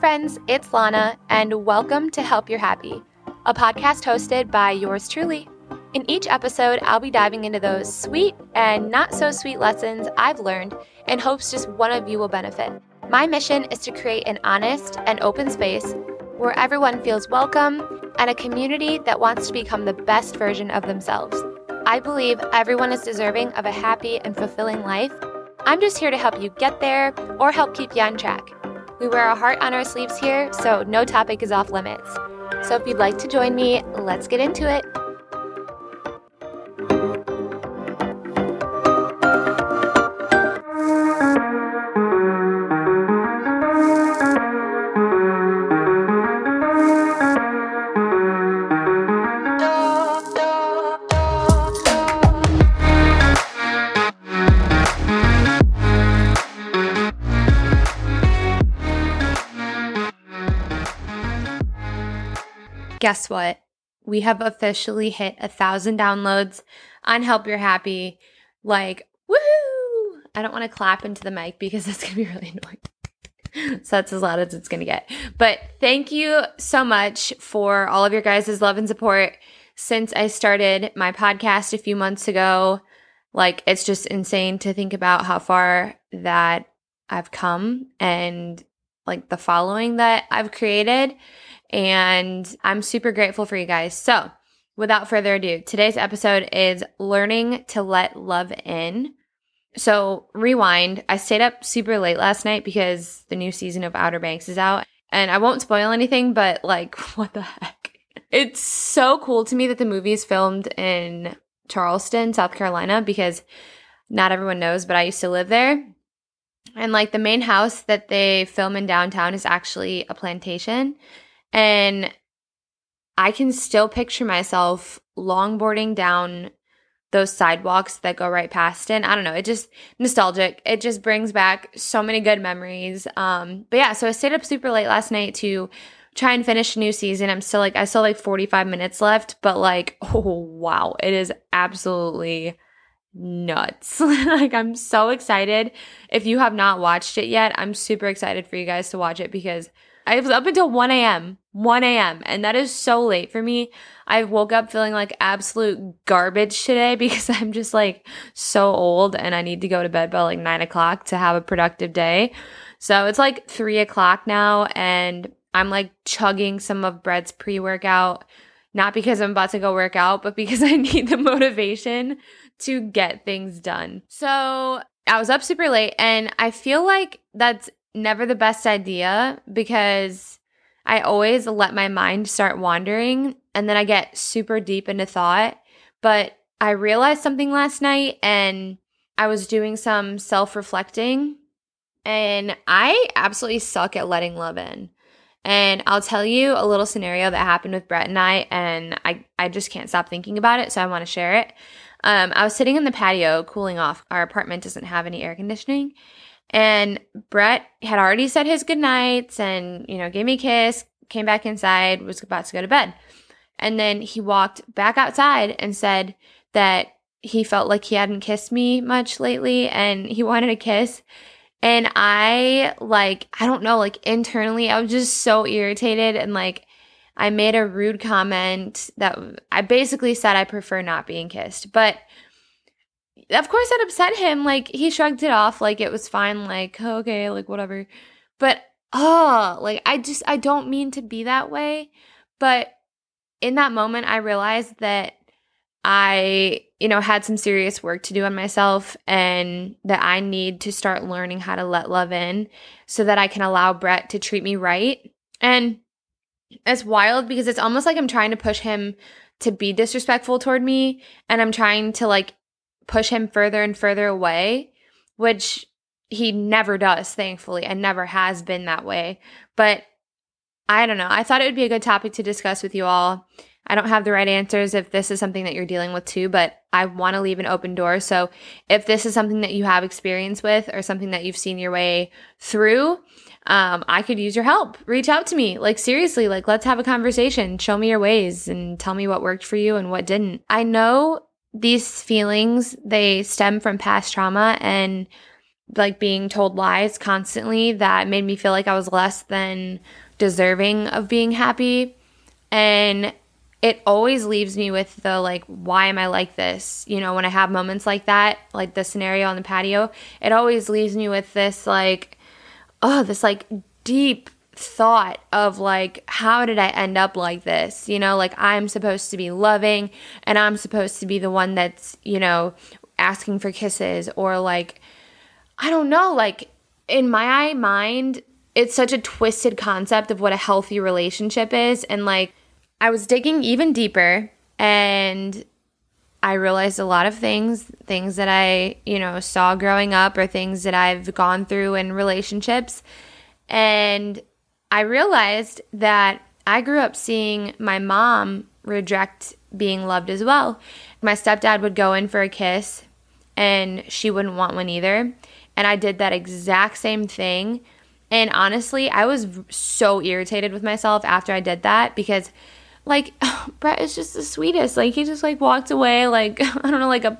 friends, it's Lana, and welcome to Help You're Happy, a podcast hosted by yours truly. In each episode, I'll be diving into those sweet and not so sweet lessons I've learned in hopes just one of you will benefit. My mission is to create an honest and open space where everyone feels welcome and a community that wants to become the best version of themselves. I believe everyone is deserving of a happy and fulfilling life. I'm just here to help you get there or help keep you on track. We wear our heart on our sleeves here, so no topic is off limits. So if you'd like to join me, let's get into it. Guess what? We have officially hit a thousand downloads on Help You're Happy. Like, woohoo! I don't want to clap into the mic because that's going to be really annoying. so that's as loud as it's going to get. But thank you so much for all of your guys' love and support since I started my podcast a few months ago. Like, it's just insane to think about how far that I've come and like the following that I've created. And I'm super grateful for you guys. So, without further ado, today's episode is learning to let love in. So, rewind. I stayed up super late last night because the new season of Outer Banks is out. And I won't spoil anything, but like, what the heck? It's so cool to me that the movie is filmed in Charleston, South Carolina, because not everyone knows, but I used to live there. And like the main house that they film in downtown is actually a plantation. And I can still picture myself longboarding down those sidewalks that go right past it. I don't know. It just nostalgic. It just brings back so many good memories. Um, but yeah, so I stayed up super late last night to try and finish a new season. I'm still like I still like 45 minutes left, but like, oh wow, it is absolutely nuts. like I'm so excited. If you have not watched it yet, I'm super excited for you guys to watch it because I was up until 1 a.m. 1 a.m. And that is so late for me. I woke up feeling like absolute garbage today because I'm just like so old and I need to go to bed by like nine o'clock to have a productive day. So it's like three o'clock now and I'm like chugging some of Brett's pre workout, not because I'm about to go work out, but because I need the motivation to get things done. So I was up super late and I feel like that's never the best idea because I always let my mind start wandering and then I get super deep into thought. But I realized something last night and I was doing some self reflecting and I absolutely suck at letting love in. And I'll tell you a little scenario that happened with Brett and I, and I, I just can't stop thinking about it, so I want to share it. Um, I was sitting in the patio cooling off. Our apartment doesn't have any air conditioning. And Brett had already said his goodnights and, you know, gave me a kiss, came back inside, was about to go to bed. And then he walked back outside and said that he felt like he hadn't kissed me much lately and he wanted a kiss. And I, like, I don't know, like internally, I was just so irritated and like, I made a rude comment that I basically said I prefer not being kissed. But of course that upset him. Like he shrugged it off like it was fine, like, oh, okay, like whatever. But oh, like I just I don't mean to be that way. But in that moment I realized that I, you know, had some serious work to do on myself and that I need to start learning how to let love in so that I can allow Brett to treat me right. And it's wild because it's almost like I'm trying to push him to be disrespectful toward me and I'm trying to like push him further and further away, which he never does, thankfully, and never has been that way. But I don't know. I thought it would be a good topic to discuss with you all. I don't have the right answers if this is something that you're dealing with too, but I want to leave an open door. So if this is something that you have experience with or something that you've seen your way through, um, I could use your help. Reach out to me. Like, seriously, like, let's have a conversation. Show me your ways and tell me what worked for you and what didn't. I know these feelings, they stem from past trauma and like being told lies constantly that made me feel like I was less than deserving of being happy. And it always leaves me with the like, why am I like this? You know, when I have moments like that, like the scenario on the patio, it always leaves me with this like, oh, this like deep thought of like, how did I end up like this? You know, like I'm supposed to be loving and I'm supposed to be the one that's, you know, asking for kisses or like, I don't know, like in my mind, it's such a twisted concept of what a healthy relationship is. And like, I was digging even deeper and I realized a lot of things, things that I, you know, saw growing up or things that I've gone through in relationships. And I realized that I grew up seeing my mom reject being loved as well. My stepdad would go in for a kiss and she wouldn't want one either. And I did that exact same thing. And honestly, I was so irritated with myself after I did that because like Brett is just the sweetest. Like he just like walked away like I don't know like a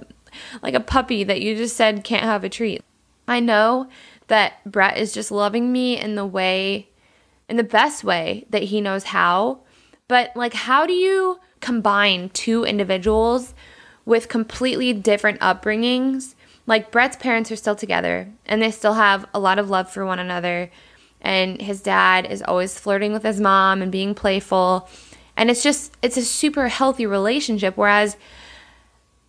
like a puppy that you just said can't have a treat. I know that Brett is just loving me in the way in the best way that he knows how. But like how do you combine two individuals with completely different upbringings? Like Brett's parents are still together and they still have a lot of love for one another. And his dad is always flirting with his mom and being playful and it's just, it's a super healthy relationship. Whereas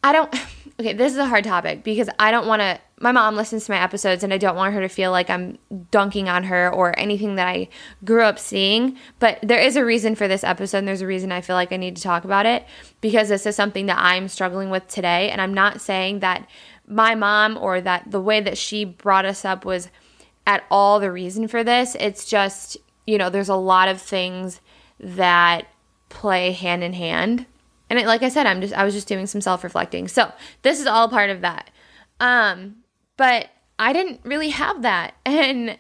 I don't, okay, this is a hard topic because I don't want to, my mom listens to my episodes and I don't want her to feel like I'm dunking on her or anything that I grew up seeing. But there is a reason for this episode and there's a reason I feel like I need to talk about it because this is something that I'm struggling with today. And I'm not saying that my mom or that the way that she brought us up was at all the reason for this. It's just, you know, there's a lot of things that play hand in hand. And it, like I said, I'm just I was just doing some self-reflecting. So, this is all part of that. Um, but I didn't really have that. And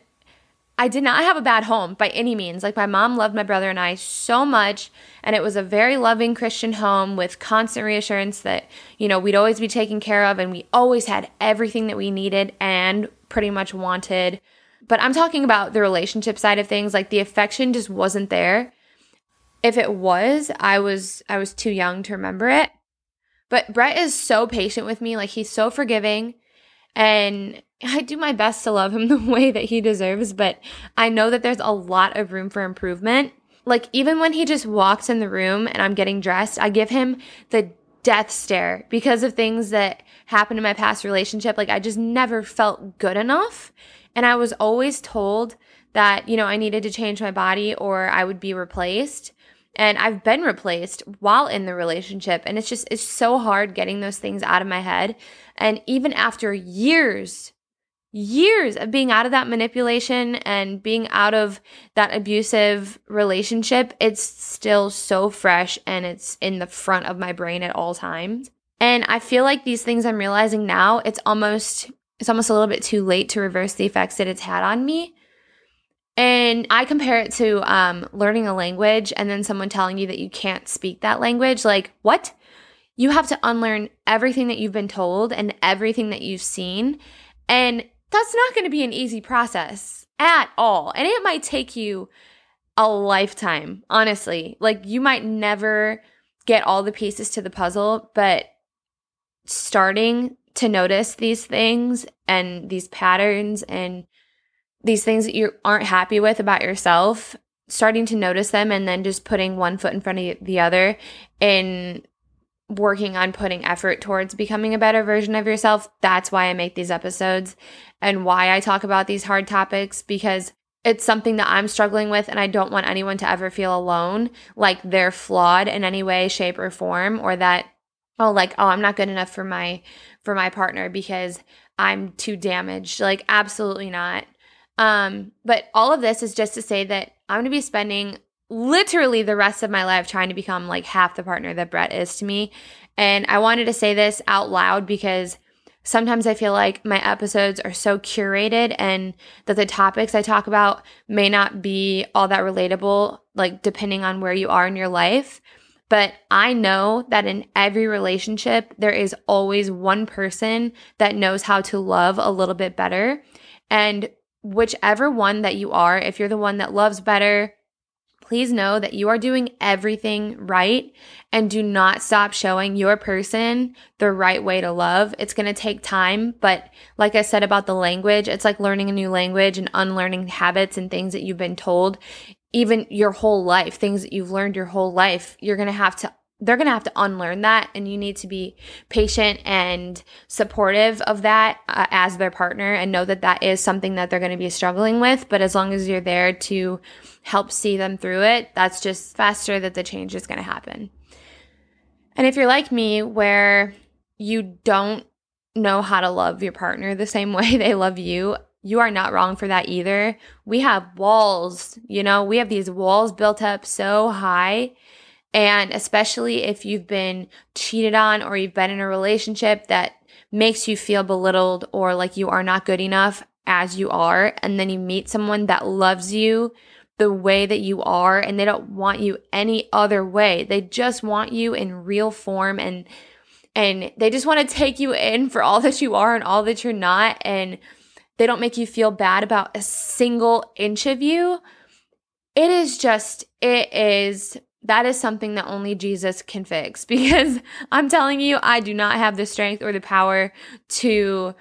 I did not have a bad home by any means. Like my mom loved my brother and I so much, and it was a very loving Christian home with constant reassurance that, you know, we'd always be taken care of and we always had everything that we needed and pretty much wanted. But I'm talking about the relationship side of things, like the affection just wasn't there if it was, I was I was too young to remember it. But Brett is so patient with me, like he's so forgiving and I do my best to love him the way that he deserves, but I know that there's a lot of room for improvement. Like even when he just walks in the room and I'm getting dressed, I give him the death stare because of things that happened in my past relationship. Like I just never felt good enough. And I was always told that, you know, I needed to change my body or I would be replaced and I've been replaced while in the relationship and it's just it's so hard getting those things out of my head. And even after years years of being out of that manipulation and being out of that abusive relationship it's still so fresh and it's in the front of my brain at all times. And I feel like these things I'm realizing now it's almost it's almost a little bit too late to reverse the effects that it's had on me and I compare it to um, learning a language and then someone telling you that you can't speak that language. Like, what? You have to unlearn everything that you've been told and everything that you've seen. And that's not going to be an easy process at all. And it might take you a lifetime, honestly. Like, you might never get all the pieces to the puzzle, but starting to notice these things and these patterns and these things that you aren't happy with about yourself, starting to notice them and then just putting one foot in front of the other and working on putting effort towards becoming a better version of yourself. That's why I make these episodes and why I talk about these hard topics because it's something that I'm struggling with and I don't want anyone to ever feel alone, like they're flawed in any way, shape or form or that oh like oh I'm not good enough for my for my partner because I'm too damaged. Like absolutely not. Um, but all of this is just to say that I'm going to be spending literally the rest of my life trying to become like half the partner that Brett is to me. And I wanted to say this out loud because sometimes I feel like my episodes are so curated and that the topics I talk about may not be all that relatable, like depending on where you are in your life. But I know that in every relationship, there is always one person that knows how to love a little bit better And whichever one that you are, if you're the one that loves better, please know that you are doing everything right and do not stop showing your person the right way to love. It's going to take time, but like I said about the language, it's like learning a new language and unlearning habits and things that you've been told even your whole life, things that you've learned your whole life. You're going to have to they're going to have to unlearn that and you need to be patient and supportive of that uh, as their partner and know that that is something that they're going to be struggling with. But as long as you're there to help see them through it that's just faster that the change is going to happen. And if you're like me where you don't know how to love your partner the same way they love you you are not wrong for that either. We have walls, you know, we have these walls built up so high and especially if you've been cheated on or you've been in a relationship that makes you feel belittled or like you are not good enough as you are, and then you meet someone that loves you the way that you are and they don't want you any other way. They just want you in real form and and they just want to take you in for all that you are and all that you're not and they don't make you feel bad about a single inch of you. It is just it is that is something that only Jesus can fix because I'm telling you, I do not have the strength or the power to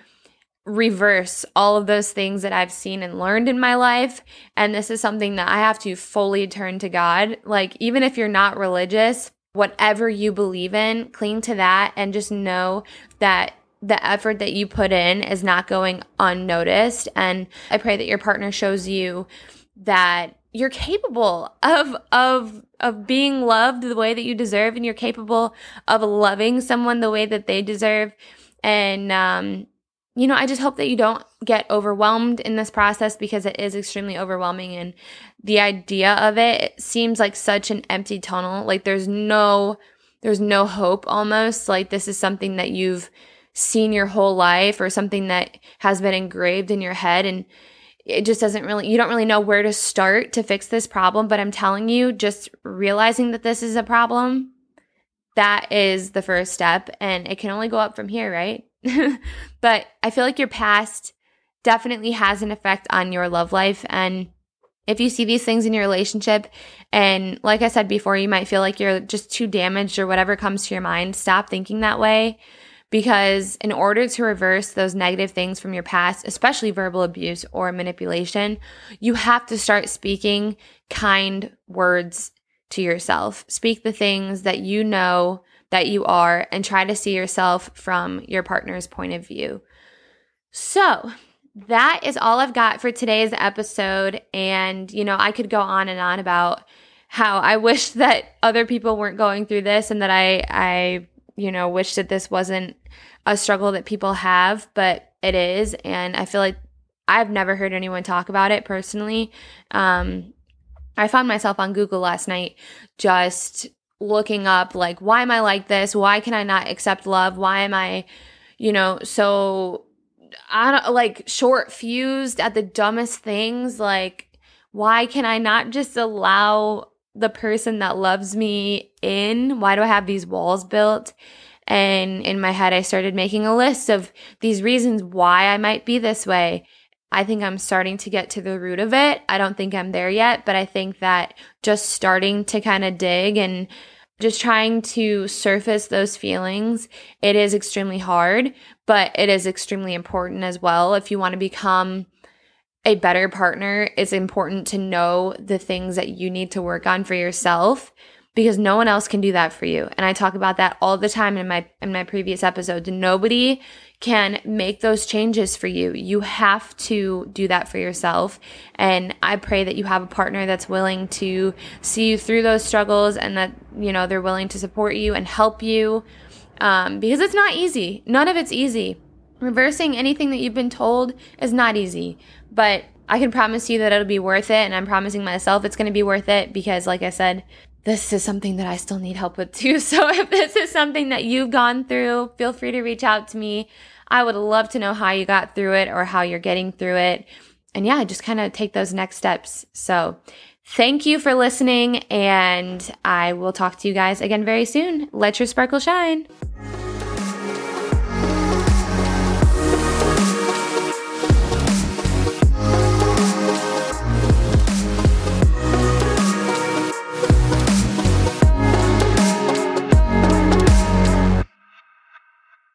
reverse all of those things that I've seen and learned in my life. And this is something that I have to fully turn to God. Like, even if you're not religious, whatever you believe in, cling to that and just know that the effort that you put in is not going unnoticed. And I pray that your partner shows you that you're capable of of of being loved the way that you deserve and you're capable of loving someone the way that they deserve. And um you know i just hope that you don't get overwhelmed in this process because it is extremely overwhelming and the idea of it, it seems like such an empty tunnel. Like there's no there's no hope almost. Like this is something that you've seen your whole life or something that has been engraved in your head and it just doesn't really you don't really know where to start to fix this problem but i'm telling you just realizing that this is a problem that is the first step and it can only go up from here right? But i feel like your past definitely has an effect on your love life and if you see these things in your relationship and like i said before you might feel like you're just too damaged or whatever comes to your mind stop thinking that way because in order to reverse those negative things from your past, especially verbal abuse or manipulation, you have to start speaking kind words to yourself. Speak the things that you know that you are and try to see yourself from your partner's point of view. So, that is all I've got for today's episode. And, you know, I could go on and on about how I wish that other people weren't going through this and that I, I you know, wish that this wasn't a struggle that people have, but it is. And I feel like I've never heard anyone talk about it personally. Um, I found myself on Google last night just looking up, like, why am I like this? Why can I not accept love? Why am I, you know, so I don't like short fused at the dumbest things? Like, why can I not just allow the person that loves me in? Why do I have these walls built? And in my head, I started making a list of these reasons why I might be this way. I think I'm starting to get to the root of it. I don't think I'm there yet, but I think that just starting to kind of dig and just trying to surface those feelings, it is extremely hard, but it is extremely important as well. If you want to become a better partner, it's important to know the things that you need to work on for yourself because no one else can do that for you. And I talk about that all the time in my in my previous episodes. Nobody can make those changes for you. You have to do that for yourself. And I pray that you have a partner that's willing to see you through those struggles and that, you know, they're willing to support you and help you. Um, because it's not easy. None of it's easy. Reversing anything that you've been told is not easy, but I can promise you that it'll be worth it. And I'm promising myself it's going to be worth it because, like I said, this is something that I still need help with too. So if this is something that you've gone through, feel free to reach out to me. I would love to know how you got through it or how you're getting through it. And yeah, just kind of take those next steps. So thank you for listening, and I will talk to you guys again very soon. Let your sparkle shine.